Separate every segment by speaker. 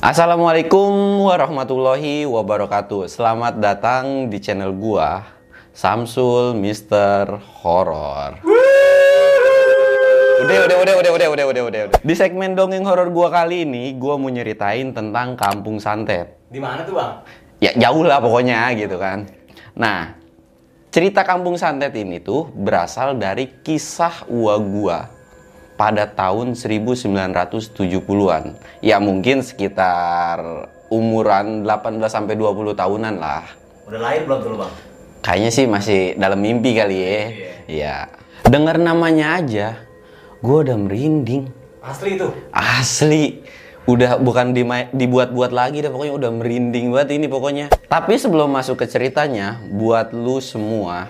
Speaker 1: Assalamualaikum warahmatullahi wabarakatuh. Selamat datang di channel gua Samsul Mister Horror. Udah, udah, udah, udah, udah, udah, udah, udah, udah. Di segmen dongeng horor gua kali ini, gua mau nyeritain tentang Kampung Santet.
Speaker 2: Di mana tuh bang?
Speaker 1: Ya jauh lah pokoknya gitu kan. Nah, cerita Kampung Santet ini tuh berasal dari kisah uwa gua pada tahun 1970-an. Ya mungkin sekitar umuran 18 sampai 20 tahunan lah.
Speaker 2: Udah lahir belum dulu bang?
Speaker 1: Kayaknya sih masih dalam mimpi kali ya. Iya. Dengar namanya aja, gue udah merinding.
Speaker 2: Asli itu?
Speaker 1: Asli. Udah bukan dibuat-buat lagi deh pokoknya udah merinding banget ini pokoknya. Tapi sebelum masuk ke ceritanya, buat lu semua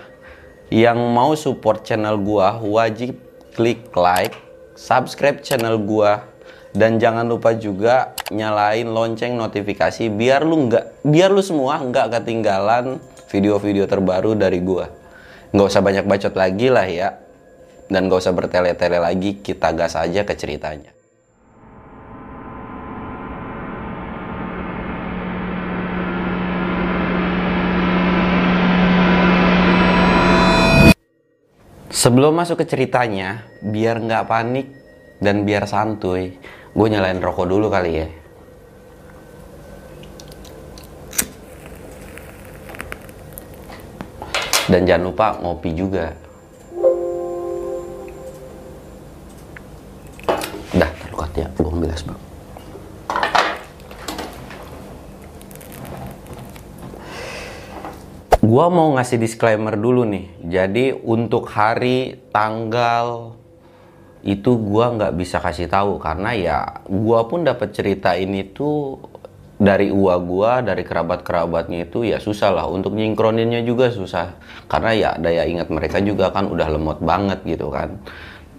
Speaker 1: yang mau support channel gua wajib klik like, subscribe channel gua dan jangan lupa juga nyalain lonceng notifikasi biar lu nggak biar lu semua nggak ketinggalan video-video terbaru dari gua. Nggak usah banyak bacot lagi lah ya. Dan nggak usah bertele-tele lagi, kita gas aja ke ceritanya. Sebelum masuk ke ceritanya, biar nggak panik dan biar santuy, gue nyalain rokok dulu kali ya. Dan jangan lupa ngopi juga. Dah, terlukat ya, gue bilas bang. Gua mau ngasih disclaimer dulu nih. Jadi untuk hari, tanggal itu gua nggak bisa kasih tahu karena ya gua pun dapat cerita ini tuh dari uwa gua, dari kerabat-kerabatnya itu ya susah lah untuk nyingkroninnya juga susah. Karena ya daya ingat mereka juga kan udah lemot banget gitu kan.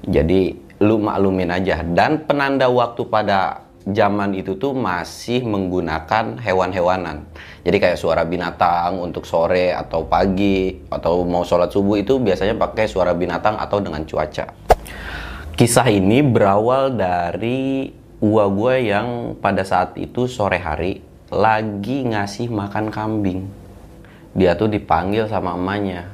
Speaker 1: Jadi lu maklumin aja dan penanda waktu pada zaman itu tuh masih menggunakan hewan-hewanan. Jadi kayak suara binatang untuk sore atau pagi atau mau sholat subuh itu biasanya pakai suara binatang atau dengan cuaca. Kisah ini berawal dari uwa gue yang pada saat itu sore hari lagi ngasih makan kambing. Dia tuh dipanggil sama emaknya.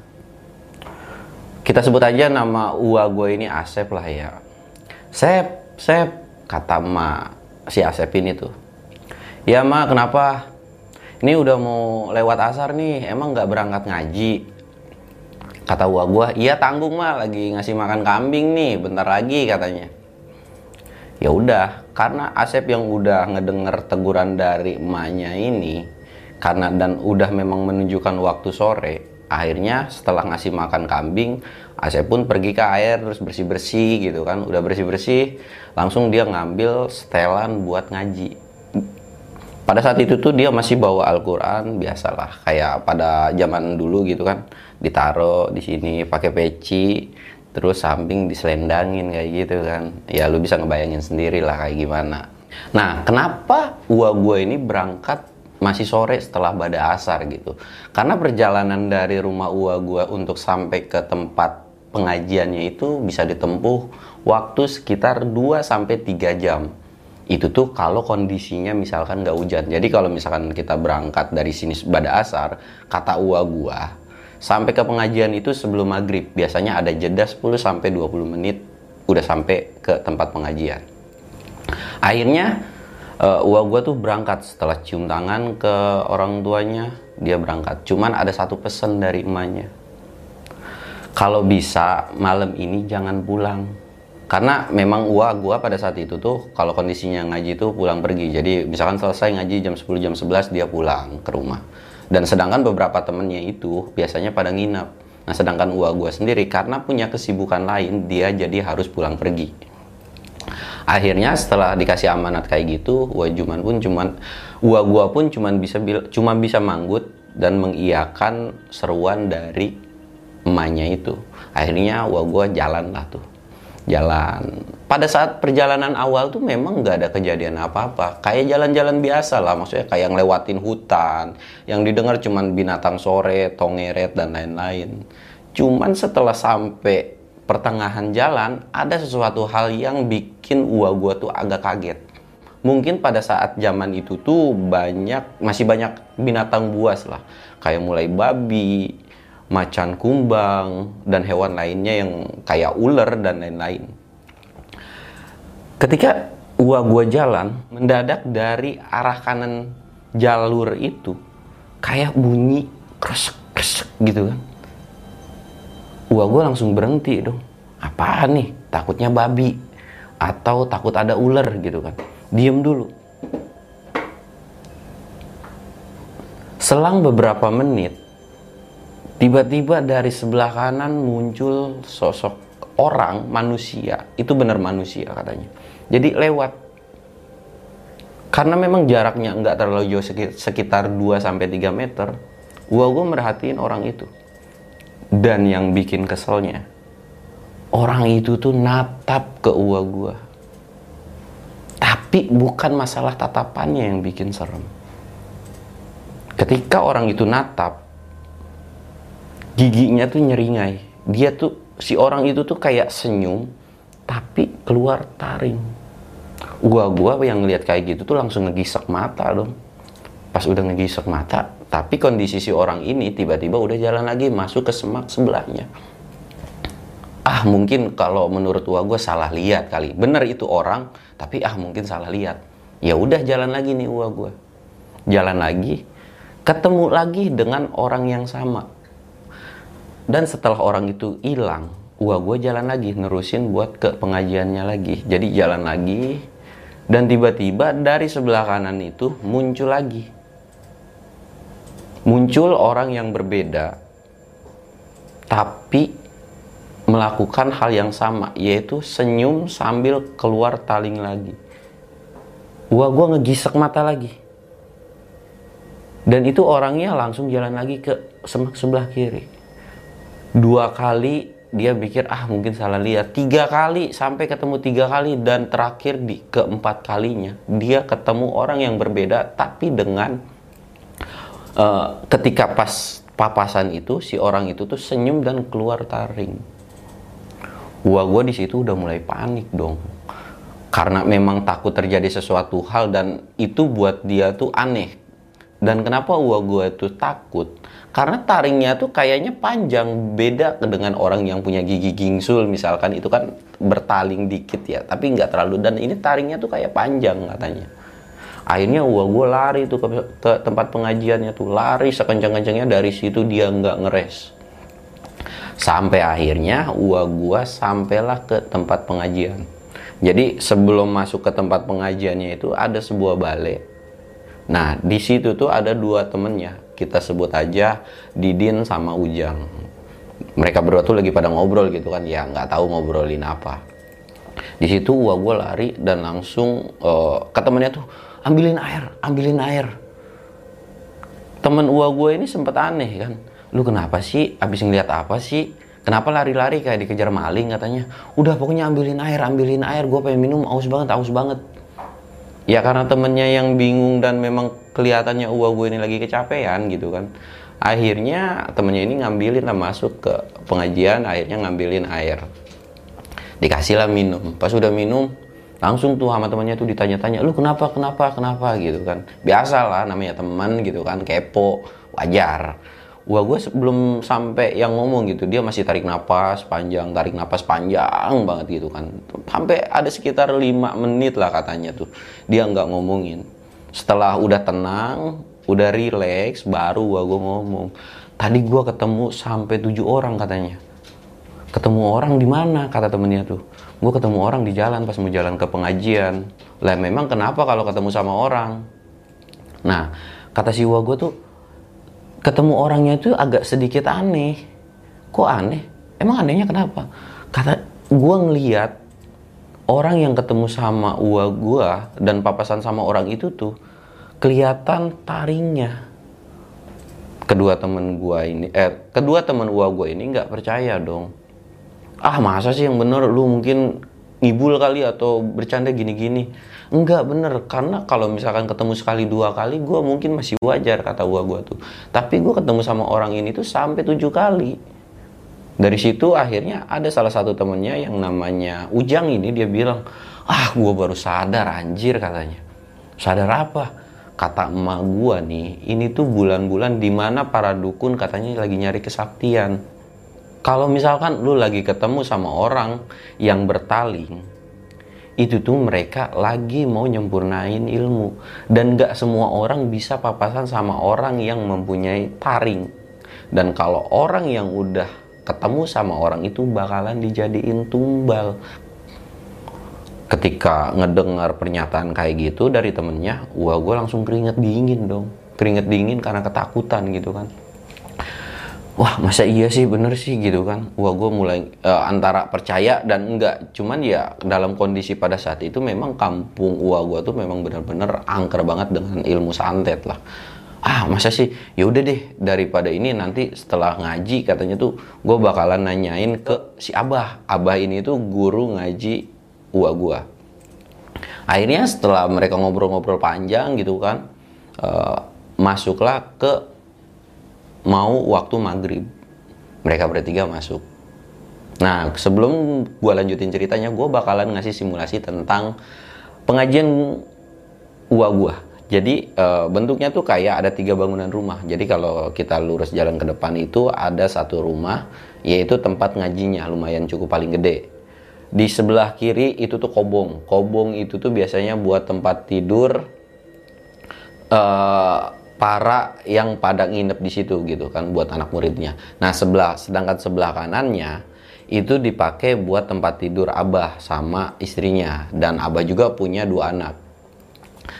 Speaker 1: Kita sebut aja nama uwa gue ini Asep lah ya. Sep, Sep, kata emak si Asep ini tuh. Ya ma, kenapa? Ini udah mau lewat asar nih, emang nggak berangkat ngaji? Kata gua gua, iya tanggung mah lagi ngasih makan kambing nih, bentar lagi katanya. Ya udah, karena Asep yang udah ngedenger teguran dari emaknya ini, karena dan udah memang menunjukkan waktu sore, akhirnya setelah ngasih makan kambing, Asep pun pergi ke air terus bersih-bersih gitu kan, udah bersih-bersih, langsung dia ngambil setelan buat ngaji. Pada saat itu tuh dia masih bawa Al-Quran biasalah kayak pada zaman dulu gitu kan. Ditaruh di sini pakai peci terus samping diselendangin kayak gitu kan. Ya lu bisa ngebayangin sendiri lah kayak gimana. Nah kenapa gua gua ini berangkat masih sore setelah pada asar gitu karena perjalanan dari rumah gua gua untuk sampai ke tempat pengajiannya itu bisa ditempuh waktu sekitar 2 sampai 3 jam itu tuh kalau kondisinya misalkan nggak hujan. Jadi kalau misalkan kita berangkat dari sini pada asar, kata uwa gua, sampai ke pengajian itu sebelum maghrib. Biasanya ada jeda 10 sampai 20 menit udah sampai ke tempat pengajian. Akhirnya uh, uwa gua tuh berangkat setelah cium tangan ke orang tuanya, dia berangkat. Cuman ada satu pesan dari emaknya. Kalau bisa malam ini jangan pulang. Karena memang gua gua pada saat itu tuh kalau kondisinya ngaji tuh pulang pergi. Jadi misalkan selesai ngaji jam 10 jam 11 dia pulang ke rumah. Dan sedangkan beberapa temennya itu biasanya pada nginap nah sedangkan gua gua sendiri karena punya kesibukan lain dia jadi harus pulang pergi akhirnya setelah dikasih amanat kayak gitu wajuman pun cuman gua gua pun cuman bisa cuma bisa manggut dan mengiyakan seruan dari emaknya itu akhirnya gua gua jalan lah tuh jalan. Pada saat perjalanan awal tuh memang nggak ada kejadian apa-apa. Kayak jalan-jalan biasa lah, maksudnya kayak lewatin hutan, yang didengar cuman binatang sore, tongeret dan lain-lain. Cuman setelah sampai pertengahan jalan, ada sesuatu hal yang bikin gua gua tuh agak kaget. mungkin pada saat zaman itu tuh banyak masih banyak binatang buas lah. Kayak mulai babi macan kumbang dan hewan lainnya yang kayak ular dan lain-lain. Ketika gua gua jalan mendadak dari arah kanan jalur itu kayak bunyi kresek kresek gitu kan gua gua langsung berhenti dong. Apaan nih? Takutnya babi. Atau takut ada ular gitu kan. Diem dulu. Selang beberapa menit tiba-tiba dari sebelah kanan muncul sosok orang manusia. Itu benar manusia katanya. Jadi lewat. Karena memang jaraknya nggak terlalu jauh sekitar 2 sampai 3 meter gua gua merhatiin orang itu dan yang bikin keselnya orang itu tuh natap ke uang gua. Tapi bukan masalah tatapannya yang bikin serem. Ketika orang itu natap giginya tuh nyeringai. Dia tuh si orang itu tuh kayak senyum tapi keluar taring. Gua gua yang ngeliat kayak gitu tuh langsung ngegisek mata dong. Pas udah ngegisek mata tapi kondisi si orang ini tiba-tiba udah jalan lagi masuk ke semak sebelahnya. Ah mungkin kalau menurut gua gue salah lihat kali. Bener itu orang tapi ah mungkin salah lihat. Ya udah jalan lagi nih gua gue jalan lagi ketemu lagi dengan orang yang sama. Dan setelah orang itu hilang gua gue jalan lagi nerusin buat ke pengajiannya lagi. Jadi jalan lagi dan tiba-tiba dari sebelah kanan itu muncul lagi muncul orang yang berbeda tapi melakukan hal yang sama yaitu senyum sambil keluar taling lagi. Gua gua ngegisek mata lagi. Dan itu orangnya langsung jalan lagi ke sebelah kiri. Dua kali dia pikir ah mungkin salah lihat. Tiga kali sampai ketemu tiga kali dan terakhir di keempat kalinya dia ketemu orang yang berbeda tapi dengan uh, ketika pas papasan itu si orang itu tuh senyum dan keluar taring. Gua gua di situ udah mulai panik dong. Karena memang takut terjadi sesuatu hal dan itu buat dia tuh aneh. Dan kenapa gua gua itu takut? Karena taringnya tuh kayaknya panjang beda dengan orang yang punya gigi gingsul misalkan. Itu kan bertaling dikit ya tapi nggak terlalu. Dan ini taringnya tuh kayak panjang katanya akhirnya gua gua lari tuh ke, tempat pengajiannya tuh. Lari sekencang-kencangnya dari situ dia nggak ngeres. Sampai akhirnya gua gua sampailah ke tempat pengajian. Jadi sebelum masuk ke tempat pengajiannya itu ada sebuah balai. Nah di situ tuh ada dua temennya. Kita sebut aja Didin sama Ujang. Mereka berdua tuh lagi pada ngobrol gitu kan. Ya nggak tahu ngobrolin apa. Di situ gua gua lari dan langsung uh, ke temennya tuh ambilin air ambilin air. Temen uwa gue ini sempet aneh kan. Lu kenapa sih? Abis ngeliat apa sih? Kenapa lari-lari kayak dikejar maling katanya? Udah pokoknya ambilin air ambilin air. Gue pengen minum aus banget aus banget. Ya karena temennya yang bingung dan memang kelihatannya uang gue ini lagi kecapean gitu kan. Akhirnya temennya ini ngambilin lah masuk ke pengajian akhirnya ngambilin air. Dikasih lah minum. Pas udah minum langsung tuh sama temennya tuh ditanya-tanya lu kenapa kenapa kenapa? gitu kan. Biasa lah namanya teman gitu kan kepo wajar. Wah gue belum sampai yang ngomong gitu dia masih tarik napas panjang tarik napas panjang banget gitu kan. Sampai ada sekitar lima menit lah katanya tuh dia nggak ngomongin. Setelah udah tenang udah relax baru gua gue ngomong. Tadi gue ketemu sampai tujuh orang katanya ketemu orang di mana? kata temennya tuh. Gue ketemu orang di jalan pas mau jalan ke pengajian. Lah memang kenapa kalau ketemu sama orang? Nah kata si gue tuh ketemu orangnya itu agak sedikit aneh. Kok aneh? Emang anehnya kenapa? Kata gue ngeliat orang yang ketemu sama uwa gue dan papasan sama orang itu tuh kelihatan taringnya. Kedua temen gue ini eh kedua temen uwa gue ini nggak percaya dong ah masa sih yang bener lu mungkin ngibul kali atau bercanda gini-gini Enggak bener, karena kalau misalkan ketemu sekali dua kali, gue mungkin masih wajar kata gue gue tuh. Tapi gue ketemu sama orang ini tuh sampai tujuh kali. Dari situ akhirnya ada salah satu temennya yang namanya Ujang ini dia bilang, ah gue baru sadar anjir katanya. sadar apa kata emak gua nih ini tuh bulan-bulan di mana para dukun katanya lagi nyari kesaktian kalau misalkan lu lagi ketemu sama orang yang bertaling itu tuh mereka lagi mau nyempurnain ilmu. Dan gak semua orang bisa papasan sama orang yang mempunyai taring. Dan kalau orang yang udah ketemu sama orang itu bakalan dijadiin tumbal. Ketika ngedengar pernyataan kayak gitu dari temennya wah gue langsung keringet dingin dong. Keringet dingin karena ketakutan gitu kan wah masa iya sih bener sih gitu kan. Wah gue mulai uh, antara percaya dan enggak. Cuman ya dalam kondisi pada saat itu memang kampung uang gue tuh memang bener-bener angker banget dengan ilmu santet lah. Ah masa sih? Ya udah deh daripada ini nanti setelah ngaji katanya tuh gue bakalan nanyain ke si abah. Abah ini tuh guru ngaji uang gue akhirnya setelah mereka ngobrol-ngobrol panjang gitu kan uh, masuklah ke mau waktu maghrib mereka bertiga masuk. Nah sebelum gue lanjutin ceritanya gue bakalan ngasih simulasi tentang pengajian uang gue jadi e, bentuknya tuh kayak ada tiga bangunan rumah. Jadi kalau kita lurus jalan ke depan itu ada satu rumah yaitu tempat ngajinya lumayan cukup paling gede. Di sebelah kiri itu tuh kobong. Kobong itu tuh biasanya buat tempat tidur uh, para yang pada nginep di situ gitu kan buat anak muridnya. Nah sebelah sedangkan sebelah kanannya itu dipakai buat tempat tidur abah sama istrinya dan abah juga punya dua anak.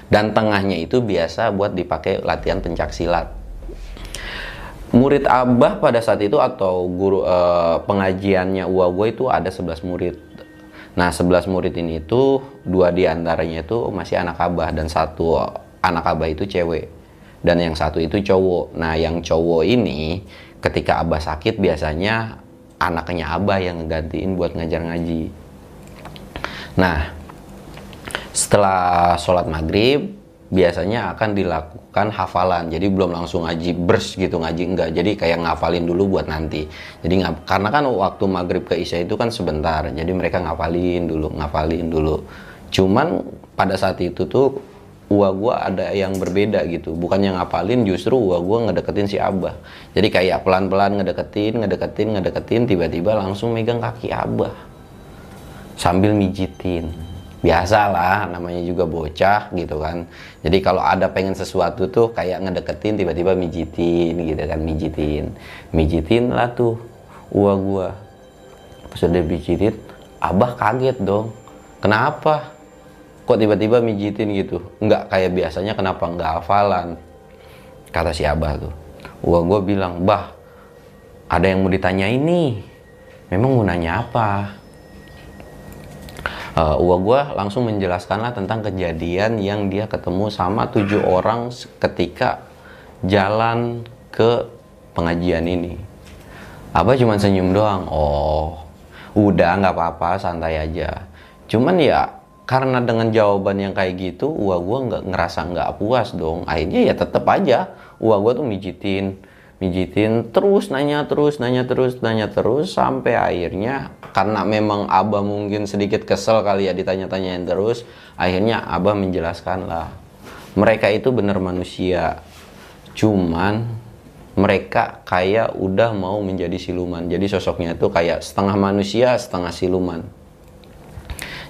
Speaker 1: Dan tengahnya itu biasa buat dipakai latihan pencak silat. Murid abah pada saat itu atau guru eh, pengajiannya uwa gue itu ada 11 murid. Nah 11 murid ini itu dua di antaranya itu masih anak abah dan satu anak abah itu cewek dan yang satu itu cowok. Nah, yang cowok ini ketika abah sakit biasanya anaknya abah yang ngegantiin buat ngajar ngaji. Nah, setelah sholat maghrib biasanya akan dilakukan hafalan. Jadi belum langsung ngaji bers gitu ngaji enggak. Jadi kayak ngafalin dulu buat nanti. Jadi karena kan waktu maghrib ke isya itu kan sebentar. Jadi mereka ngafalin dulu, ngafalin dulu. Cuman pada saat itu tuh uang gua ada yang berbeda gitu. Bukan yang ngapalin justru uang gua ngedeketin si abah. Jadi kayak pelan-pelan ngedeketin ngedeketin ngedeketin tiba-tiba langsung megang kaki abah. Sambil mijitin. Biasalah namanya juga bocah gitu kan. Jadi kalau ada pengen sesuatu tuh kayak ngedeketin tiba-tiba mijitin gitu kan mijitin. Mijitin lah tuh uang gua. Pas udah mijitin abah kaget dong. Kenapa kok tiba-tiba mijitin gitu nggak kayak biasanya kenapa nggak hafalan kata si abah tuh wah gue bilang bah ada yang mau ditanya ini memang mau nanya apa uh, Uwa gue langsung menjelaskanlah tentang kejadian yang dia ketemu sama tujuh orang ketika jalan ke pengajian ini. Abah cuma senyum doang. Oh, udah nggak apa-apa, santai aja. Cuman ya karena dengan jawaban yang kayak gitu uang gue nggak ngerasa nggak puas dong. Akhirnya ya tetep aja uang gue tuh mijitin mijitin terus nanya terus nanya terus nanya terus sampai akhirnya karena memang abah mungkin sedikit kesel kali ya ditanya-tanyain terus akhirnya abah menjelaskan lah mereka itu benar manusia. Cuman mereka kayak udah mau menjadi siluman. Jadi sosoknya itu kayak setengah manusia setengah siluman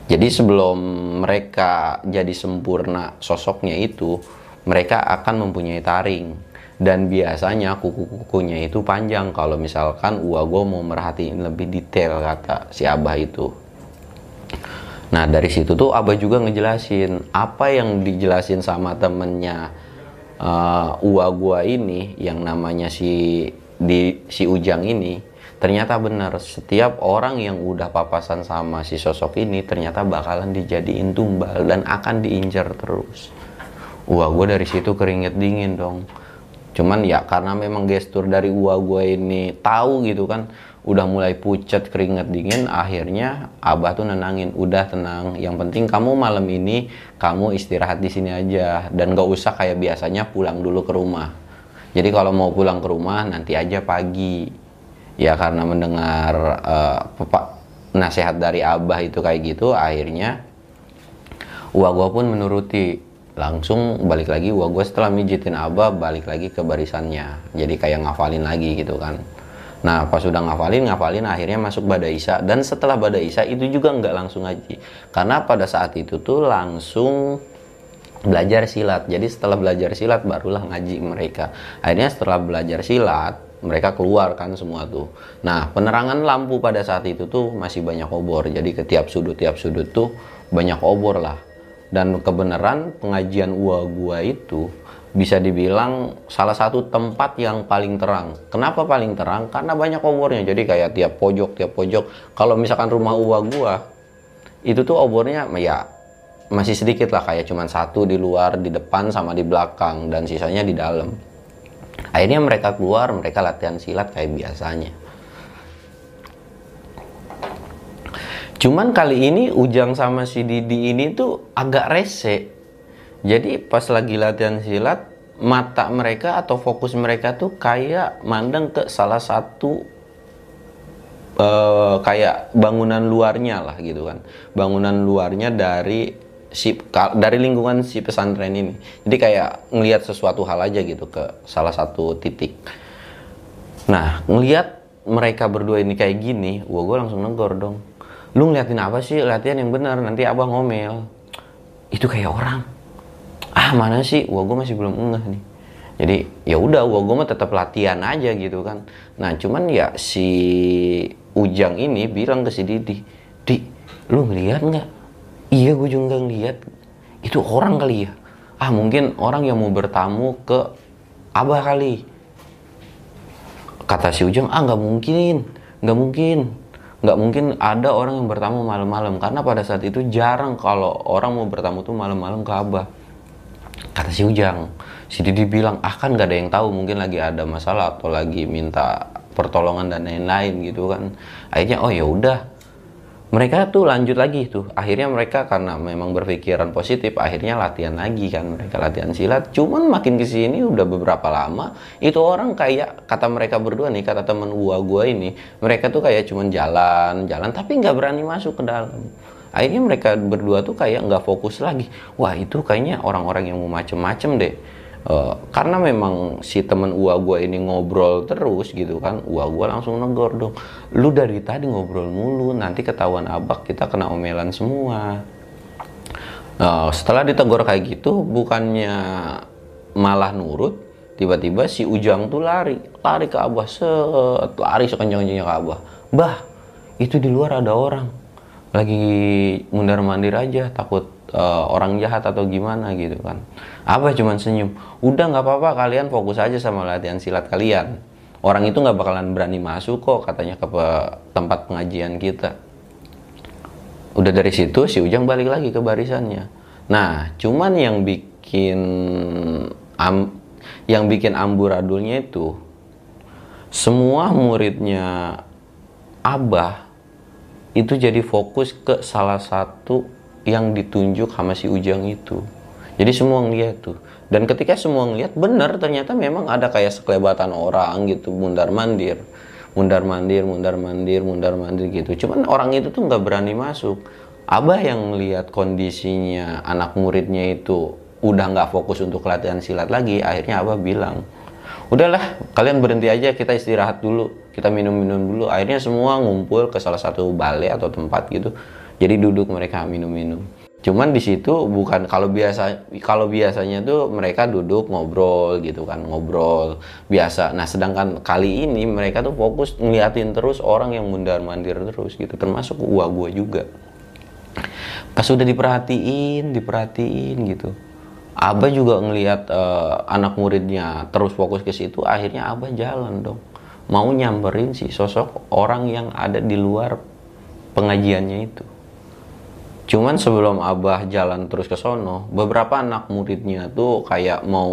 Speaker 1: jadi sebelum mereka jadi sempurna sosoknya itu, mereka akan mempunyai taring. Dan biasanya kuku-kukunya itu panjang kalau misalkan Uago mau merhatiin lebih detail kata si Abah itu. Nah dari situ tuh Abah juga ngejelasin apa yang dijelasin sama temennya uh, Uago ini yang namanya si di si Ujang ini ternyata benar setiap orang yang udah papasan sama si sosok ini ternyata bakalan dijadiin tumbal dan akan diincar terus. Wah gue dari situ keringet dingin dong. Cuman ya karena memang gestur dari gua gue ini tahu gitu kan udah mulai pucat keringet dingin akhirnya abah tuh nenangin udah tenang. Yang penting kamu malam ini kamu istirahat di sini aja dan gak usah kayak biasanya pulang dulu ke rumah. Jadi kalau mau pulang ke rumah nanti aja pagi ya karena mendengar uh, nasihat dari abah itu kayak gitu akhirnya uang gua pun menuruti. Langsung balik lagi wah gue setelah mijitin abah balik lagi ke barisannya. Jadi kayak ngafalin lagi gitu kan. Nah pas sudah ngafalin ngafalin akhirnya masuk badai isya dan setelah badai isya itu juga nggak langsung ngaji. Karena pada saat itu tuh langsung belajar silat. Jadi setelah belajar silat barulah ngaji mereka. Akhirnya setelah belajar silat mereka keluar kan semua tuh. Nah, penerangan lampu pada saat itu tuh masih banyak obor. Jadi ke tiap sudut tiap sudut tuh banyak obor lah. Dan kebenaran pengajian UA gua itu bisa dibilang salah satu tempat yang paling terang. Kenapa paling terang? Karena banyak obornya. Jadi kayak tiap pojok tiap pojok. Kalau misalkan rumah UA gua itu tuh obornya ya masih sedikit lah kayak cuman satu di luar, di depan sama di belakang dan sisanya di dalam akhirnya mereka keluar mereka latihan silat kayak biasanya. Cuman kali ini Ujang sama si Didi ini tuh agak rese. Jadi pas lagi latihan silat mata mereka atau fokus mereka tuh kayak mandang ke salah satu uh, kayak bangunan luarnya lah gitu kan. Bangunan luarnya dari si dari lingkungan si pesantren ini. Jadi kayak ngelihat sesuatu hal aja gitu ke salah satu titik. Nah, ngelihat mereka berdua ini kayak gini, gua gue langsung negor dong. Lu ngeliatin apa sih? Latihan yang benar, nanti abang ngomel. Itu kayak orang. Ah, mana sih? Gua gue masih belum ngeh nih. Jadi ya udah, gua gue mah tetap latihan aja gitu kan. Nah, cuman ya si Ujang ini bilang ke si Didi, "Di, lu ngeliat nggak iya gue juga ngeliat. Itu orang kali ya. Ah mungkin orang yang mau bertamu ke abah kali. Kata si Ujang ah nggak mungkin nggak mungkin nggak mungkin ada orang yang bertamu malam-malam. Karena pada saat itu jarang kalau orang mau bertamu tuh malam-malam ke abah. Kata si Ujang si Didi bilang ah kan nggak ada yang tahu mungkin lagi ada masalah atau lagi minta pertolongan dan lain-lain gitu kan. Akhirnya oh ya udah mereka tuh lanjut lagi tuh. Akhirnya mereka karena memang berpikiran positif akhirnya latihan lagi kan. Mereka latihan silat. Cuman makin ke sini udah beberapa lama itu orang kayak kata mereka berdua nih kata temen gua gua ini mereka tuh kayak cuman jalan jalan tapi nggak berani masuk ke dalam. Akhirnya mereka berdua tuh kayak nggak fokus lagi. Wah itu kayaknya orang-orang yang mau macem-macem deh Uh, karena memang si temen ua gue ini ngobrol terus gitu kan ua gue langsung negor dong lu dari tadi ngobrol mulu nanti ketahuan abak kita kena omelan semua. Uh, setelah ditegur kayak gitu bukannya malah nurut tiba-tiba si ujang tuh lari lari ke abah set lari sekencang-kencangnya ke abah. Bah itu di luar ada orang lagi mundar mandir aja takut uh, orang jahat atau gimana gitu kan. Apa cuman senyum? Udah nggak apa-apa kalian fokus aja sama latihan silat kalian. Orang itu nggak bakalan berani masuk kok katanya ke tempat pengajian kita. Udah dari situ si Ujang balik lagi ke barisannya. Nah cuman yang bikin am, yang bikin amburadulnya itu semua muridnya Abah itu jadi fokus ke salah satu yang ditunjuk sama si Ujang itu. Jadi semua ngeliat tuh. Dan ketika semua ngeliat, bener ternyata memang ada kayak sekelebatan orang gitu, mundar mandir. Mundar mandir, mundar mandir, mundar mandir gitu. Cuman orang itu tuh nggak berani masuk. Abah yang melihat kondisinya anak muridnya itu udah nggak fokus untuk latihan silat lagi, akhirnya Abah bilang, udahlah kalian berhenti aja kita istirahat dulu kita minum-minum dulu akhirnya semua ngumpul ke salah satu balai atau tempat gitu jadi duduk mereka minum-minum. Cuman di situ bukan kalau biasa kalau biasanya tuh mereka duduk ngobrol gitu kan ngobrol biasa. Nah sedangkan kali ini mereka tuh fokus ngeliatin terus orang yang mundar mandir terus gitu. Termasuk gua gua juga. Pas sudah diperhatiin diperhatiin gitu. Abah juga ngelihat uh, anak muridnya terus fokus ke situ akhirnya Abah jalan dong. Mau nyamperin si sosok orang yang ada di luar pengajiannya itu Cuman sebelum Abah jalan terus ke sono, beberapa anak muridnya tuh kayak mau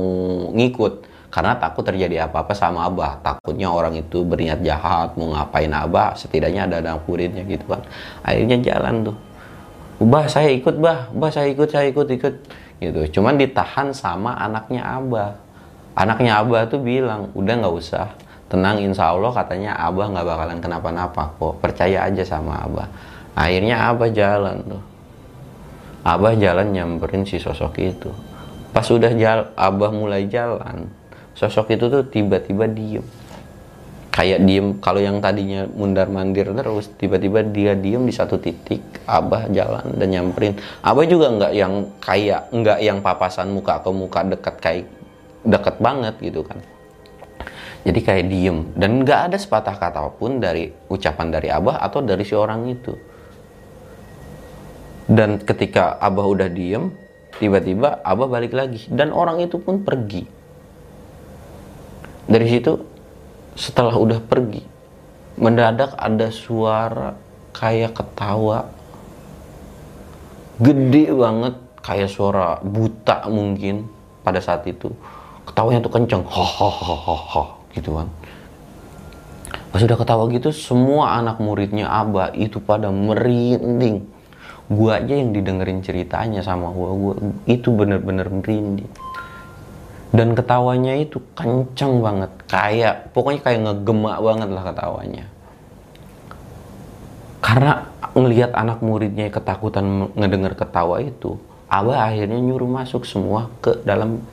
Speaker 1: ngikut karena takut terjadi apa-apa sama Abah. Takutnya orang itu berniat jahat, mau ngapain Abah, setidaknya ada anak muridnya gitu kan. Akhirnya jalan tuh. Bah, saya ikut, Bah. Bah, saya ikut, saya ikut, ikut. Gitu. Cuman ditahan sama anaknya Abah. Anaknya Abah tuh bilang, udah nggak usah. Tenang, insya Allah katanya Abah nggak bakalan kenapa-napa kok. Percaya aja sama Abah. Akhirnya Abah jalan tuh Abah jalan nyamperin si sosok itu. pas udah jal abah mulai jalan sosok itu tuh tiba-tiba diem. Kayak diem kalau yang tadinya mundar mandir terus tiba-tiba dia diem di satu titik abah jalan dan nyamperin. Abah juga nggak yang kayak nggak yang papasan muka ke muka dekat kayak deket banget gitu kan. Jadi kayak diem. Dan nggak ada sepatah kata pun dari ucapan dari abah atau dari si orang itu dan ketika abah udah diem tiba-tiba abah balik lagi. Dan orang itu pun pergi. Dari situ setelah udah pergi mendadak ada suara kayak ketawa. Gede banget kayak suara buta mungkin pada saat itu. Ketawanya tuh kenceng. Hahaha gitu kan. Pas udah ketawa gitu semua anak muridnya Abah itu pada merinding gua aja yang didengerin ceritanya sama gua, gua itu bener-bener merinding. Dan ketawanya itu kenceng banget. Kayak pokoknya kayak ngegemak banget lah ketawanya. Karena ngelihat anak muridnya ketakutan ngedenger ketawa itu Abah akhirnya nyuruh masuk semua ke dalam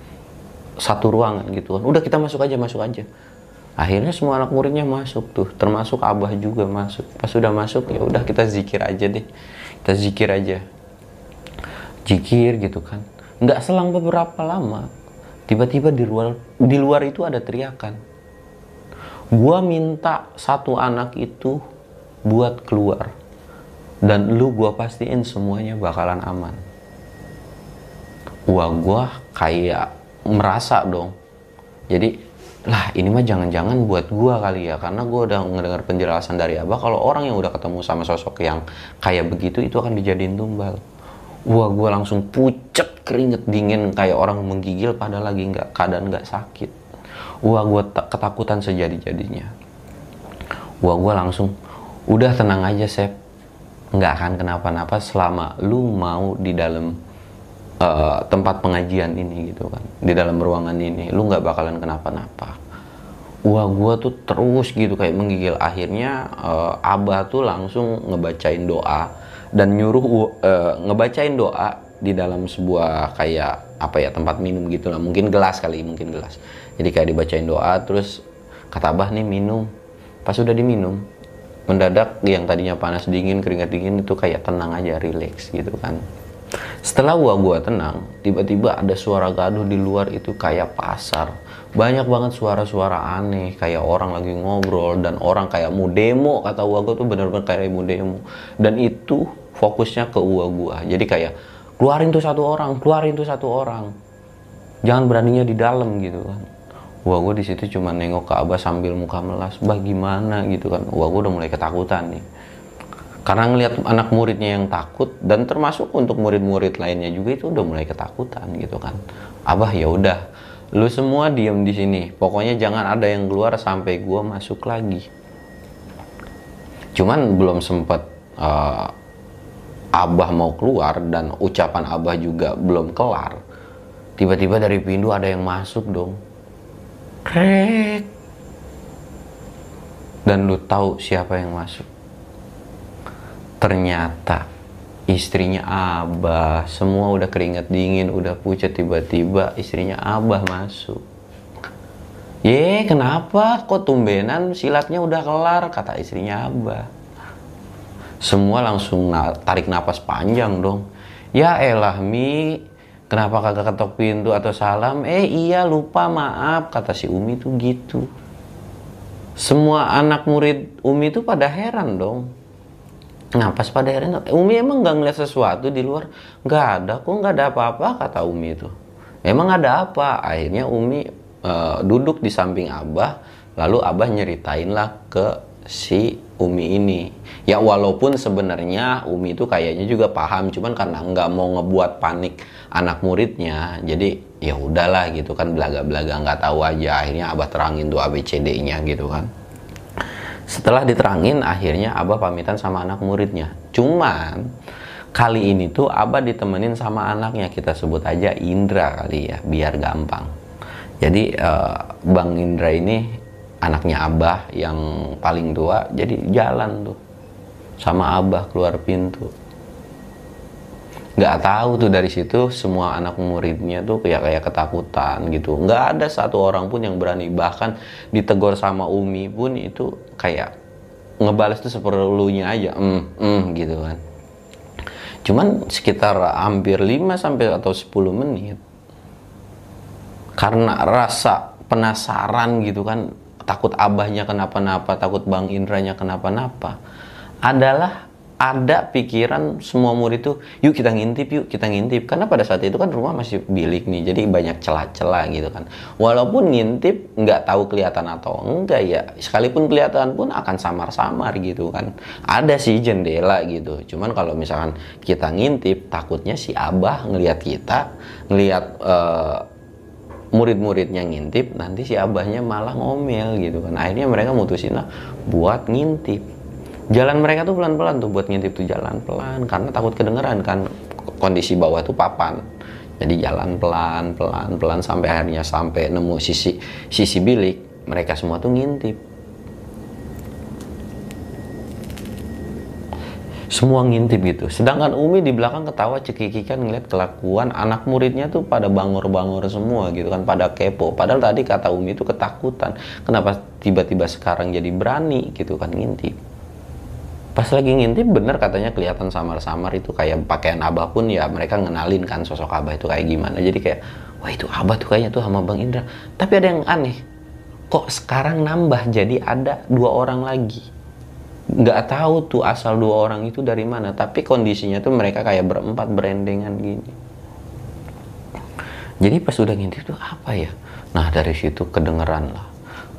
Speaker 1: satu ruangan gitu kan. Udah kita masuk aja masuk aja. Akhirnya semua anak muridnya masuk tuh. Termasuk Abah juga masuk. Pas sudah masuk ya udah kita zikir aja deh kita zikir aja zikir gitu kan nggak selang beberapa lama Tiba-tiba di luar di luar itu ada teriakan. Gua minta satu anak itu buat keluar. Dan lu gua pastiin semuanya bakalan aman. Wah, gua kayak merasa dong. Jadi, lah ini mah jangan-jangan buat gua kali ya karena gua udah ngedengar penjelasan dari Abah kalau orang yang udah ketemu sama sosok yang kayak begitu itu akan dijadiin tumbal. Wah, gue langsung pucet keringet dingin kayak orang menggigil padahal lagi nggak keadaan nggak sakit. Wah, gue ketakutan sejadi-jadinya. Wah, gue langsung udah tenang aja, Sep. Nggak akan kenapa-napa selama lu mau di dalam uh, tempat pengajian ini gitu kan, di dalam ruangan ini, lu nggak bakalan kenapa-napa. Wah, gue tuh terus gitu kayak menggigil. Akhirnya uh, Abah tuh langsung ngebacain doa dan nyuruh uh, ngebacain doa di dalam sebuah kayak apa ya tempat minum gitu lah. Mungkin gelas kali mungkin gelas. Jadi kayak dibacain doa terus kata abah nih minum. Pas udah diminum mendadak yang tadinya panas dingin keringat dingin itu kayak tenang aja relax gitu kan setelah gua gua tenang tiba-tiba ada suara gaduh di luar itu kayak pasar. Banyak banget suara-suara aneh kayak orang lagi ngobrol dan orang kayak mau demo. Kata gua gua tuh bener-bener kayak mau demo. Dan itu fokusnya ke gua gua. Jadi kayak keluarin tuh satu orang keluarin tuh satu orang. Jangan beraninya di dalam gitu kan. Wah gue di situ cuma nengok ke abah sambil muka melas, bah gimana? gitu kan. Wah gue udah mulai ketakutan nih. Karena ngelihat anak muridnya yang takut dan termasuk untuk murid-murid lainnya juga itu udah mulai ketakutan gitu kan. Abah ya udah, lu semua diem di sini. Pokoknya jangan ada yang keluar sampai gue masuk lagi. Cuman belum sempet uh, Abah mau keluar dan ucapan Abah juga belum kelar. Tiba-tiba dari pintu ada yang masuk dong. Krek. Dan lu tahu siapa yang masuk? Ternyata istrinya Abah, semua udah keringat dingin, udah pucat tiba-tiba istrinya Abah masuk. Ye, kenapa? Kok tumbenan silatnya udah kelar? Kata istrinya Abah semua langsung na tarik napas panjang dong ya elah Mi kenapa kagak ketok pintu atau salam eh iya lupa maaf kata si Umi tuh gitu semua anak murid Umi tuh pada heran dong Ngapas pada heran Umi emang nggak ngeliat sesuatu di luar nggak ada kok nggak ada apa-apa kata Umi itu emang ada apa akhirnya Umi uh, duduk di samping Abah lalu Abah nyeritain lah ke si Umi ini. Ya walaupun sebenarnya Umi itu kayaknya juga paham, cuman karena nggak mau ngebuat panik anak muridnya, jadi ya udahlah gitu kan belaga-belaga nggak tahu aja. Akhirnya abah terangin tuh ABCD-nya gitu kan. Setelah diterangin, akhirnya abah pamitan sama anak muridnya. Cuman kali ini tuh abah ditemenin sama anaknya kita sebut aja Indra kali ya, biar gampang. Jadi uh, Bang Indra ini anaknya abah yang paling tua jadi jalan tuh sama abah keluar pintu nggak tahu tuh dari situ semua anak muridnya tuh kayak kayak ketakutan gitu. Nggak ada satu orang pun yang berani. Bahkan ditegur sama Umi pun itu kayak ngebales tuh seperlunya aja mm, mm, gitu kan. Cuman sekitar hampir 5 sampai atau 10 menit karena rasa penasaran gitu kan takut abahnya kenapa-napa takut Bang Indranya kenapa-napa adalah ada pikiran semua murid itu yuk kita ngintip yuk kita ngintip. Karena pada saat itu kan rumah masih bilik nih jadi banyak celah-celah gitu kan. Walaupun ngintip nggak tahu kelihatan atau enggak ya sekalipun kelihatan pun akan samar-samar gitu kan. Ada sih jendela gitu. Cuman kalau misalkan kita ngintip takutnya si abah ngelihat kita ngelihat uh, murid-muridnya ngintip nanti si abahnya malah ngomel gitu kan. Akhirnya mereka mutusin lah buat ngintip jalan mereka tuh pelan-pelan tuh buat ngintip tuh jalan pelan karena takut kedengeran kan kondisi bawah tuh papan. Jadi jalan pelan pelan pelan sampai akhirnya sampai nemu sisi sisi bilik mereka semua tuh ngintip. Semua ngintip gitu. Sedangkan Umi di belakang ketawa cekikikan ngeliat kelakuan anak muridnya tuh pada bangor-bangor semua gitu kan pada kepo. Padahal tadi kata Umi itu ketakutan. Kenapa tiba-tiba sekarang jadi berani gitu kan ngintip pas lagi ngintip bener katanya kelihatan samar-samar itu. Kayak pakaian abah pun ya mereka ngenalin kan sosok abah itu kayak gimana. Jadi kayak wah itu abah tuh kayaknya tuh sama bang Indra. Tapi ada yang aneh kok sekarang nambah jadi ada dua orang lagi? Nggak tahu tuh asal dua orang itu dari mana tapi kondisinya tuh mereka kayak berempat berendengan gini. Jadi pas udah ngintip tuh apa ya? Nah dari situ kedengeran lah.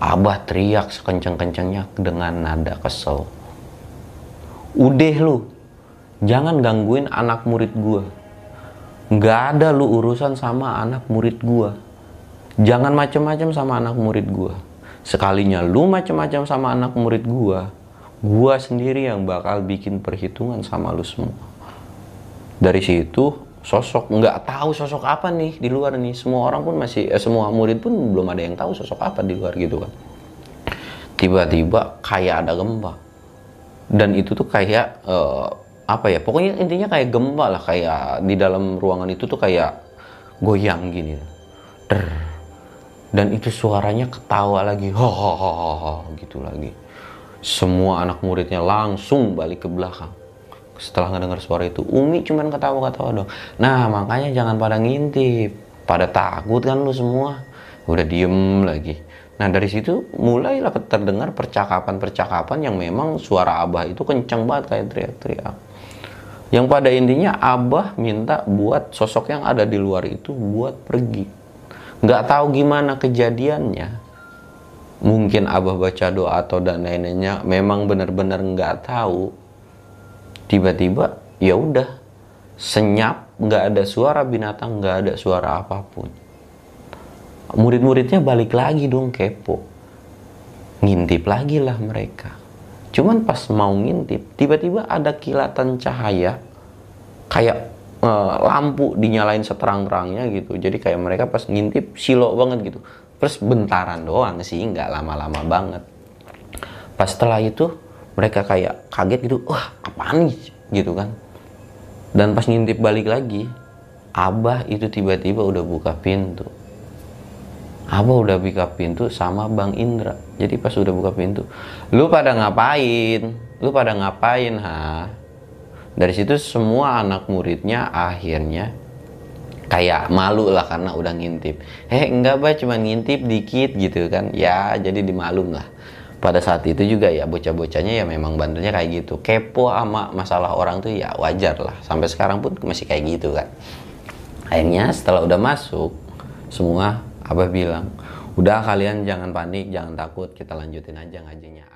Speaker 1: Abah teriak sekencang-kencangnya dengan nada kesel Udah lu, jangan gangguin anak murid gua. Nggak ada lu urusan sama anak murid gua. Jangan macem-macem sama anak murid gua. Sekalinya lu macem-macem sama anak murid gua, gua sendiri yang bakal bikin perhitungan sama lu semua. Dari situ sosok nggak tahu sosok apa nih di luar nih semua orang pun masih eh, semua murid pun belum ada yang tahu sosok apa di luar gitu kan tiba-tiba kayak ada gempa dan itu tuh kayak uh, apa ya pokoknya intinya kayak gempa lah kayak di dalam ruangan itu tuh kayak goyang gini. Der. dan itu suaranya ketawa lagi ho gitu lagi. Semua anak muridnya langsung balik ke belakang. Setelah ngedengar suara itu Umi cuman ketawa-ketawa dong nah makanya jangan pada ngintip. Pada takut kan lu semua. Udah diem lagi Nah dari situ mulailah terdengar percakapan-percakapan yang memang suara Abah itu kencang banget kayak teriak-teriak. Yang pada intinya Abah minta buat sosok yang ada di luar itu buat pergi. Nggak tahu gimana kejadiannya. Mungkin Abah baca doa atau dan lainnya memang benar-benar nggak tahu. Tiba-tiba ya udah senyap, nggak ada suara binatang, nggak ada suara apa pun murid-muridnya balik lagi dong kepo. Ngintip lagi lah mereka. Cuman pas mau ngintip tiba-tiba ada kilatan cahaya kayak e, lampu dinyalain seterang-terangnya gitu. Jadi kayak mereka pas ngintip silo banget gitu. Terus bentaran doang sih nggak lama-lama banget. Pas setelah itu mereka kayak kaget gitu wah apaan nih? gitu kan. Dan pas ngintip balik lagi abah itu tiba-tiba udah buka pintu Abah udah buka pintu sama Bang Indra. Jadi pas udah buka pintu, lu pada ngapain? Lu pada ngapain, ha? Dari situ semua anak muridnya akhirnya kayak malu lah karena udah ngintip. Eh enggak bah cuma ngintip dikit gitu kan. Ya jadi dimalum lah. Pada saat itu juga ya bocah-bocahnya ya memang bandelnya kayak gitu. Kepo sama masalah orang tuh ya wajar lah. Sampai sekarang pun masih kayak gitu kan. Akhirnya setelah udah masuk semua Abah bilang, udah kalian jangan panik, jangan takut, kita lanjutin aja ngajinya.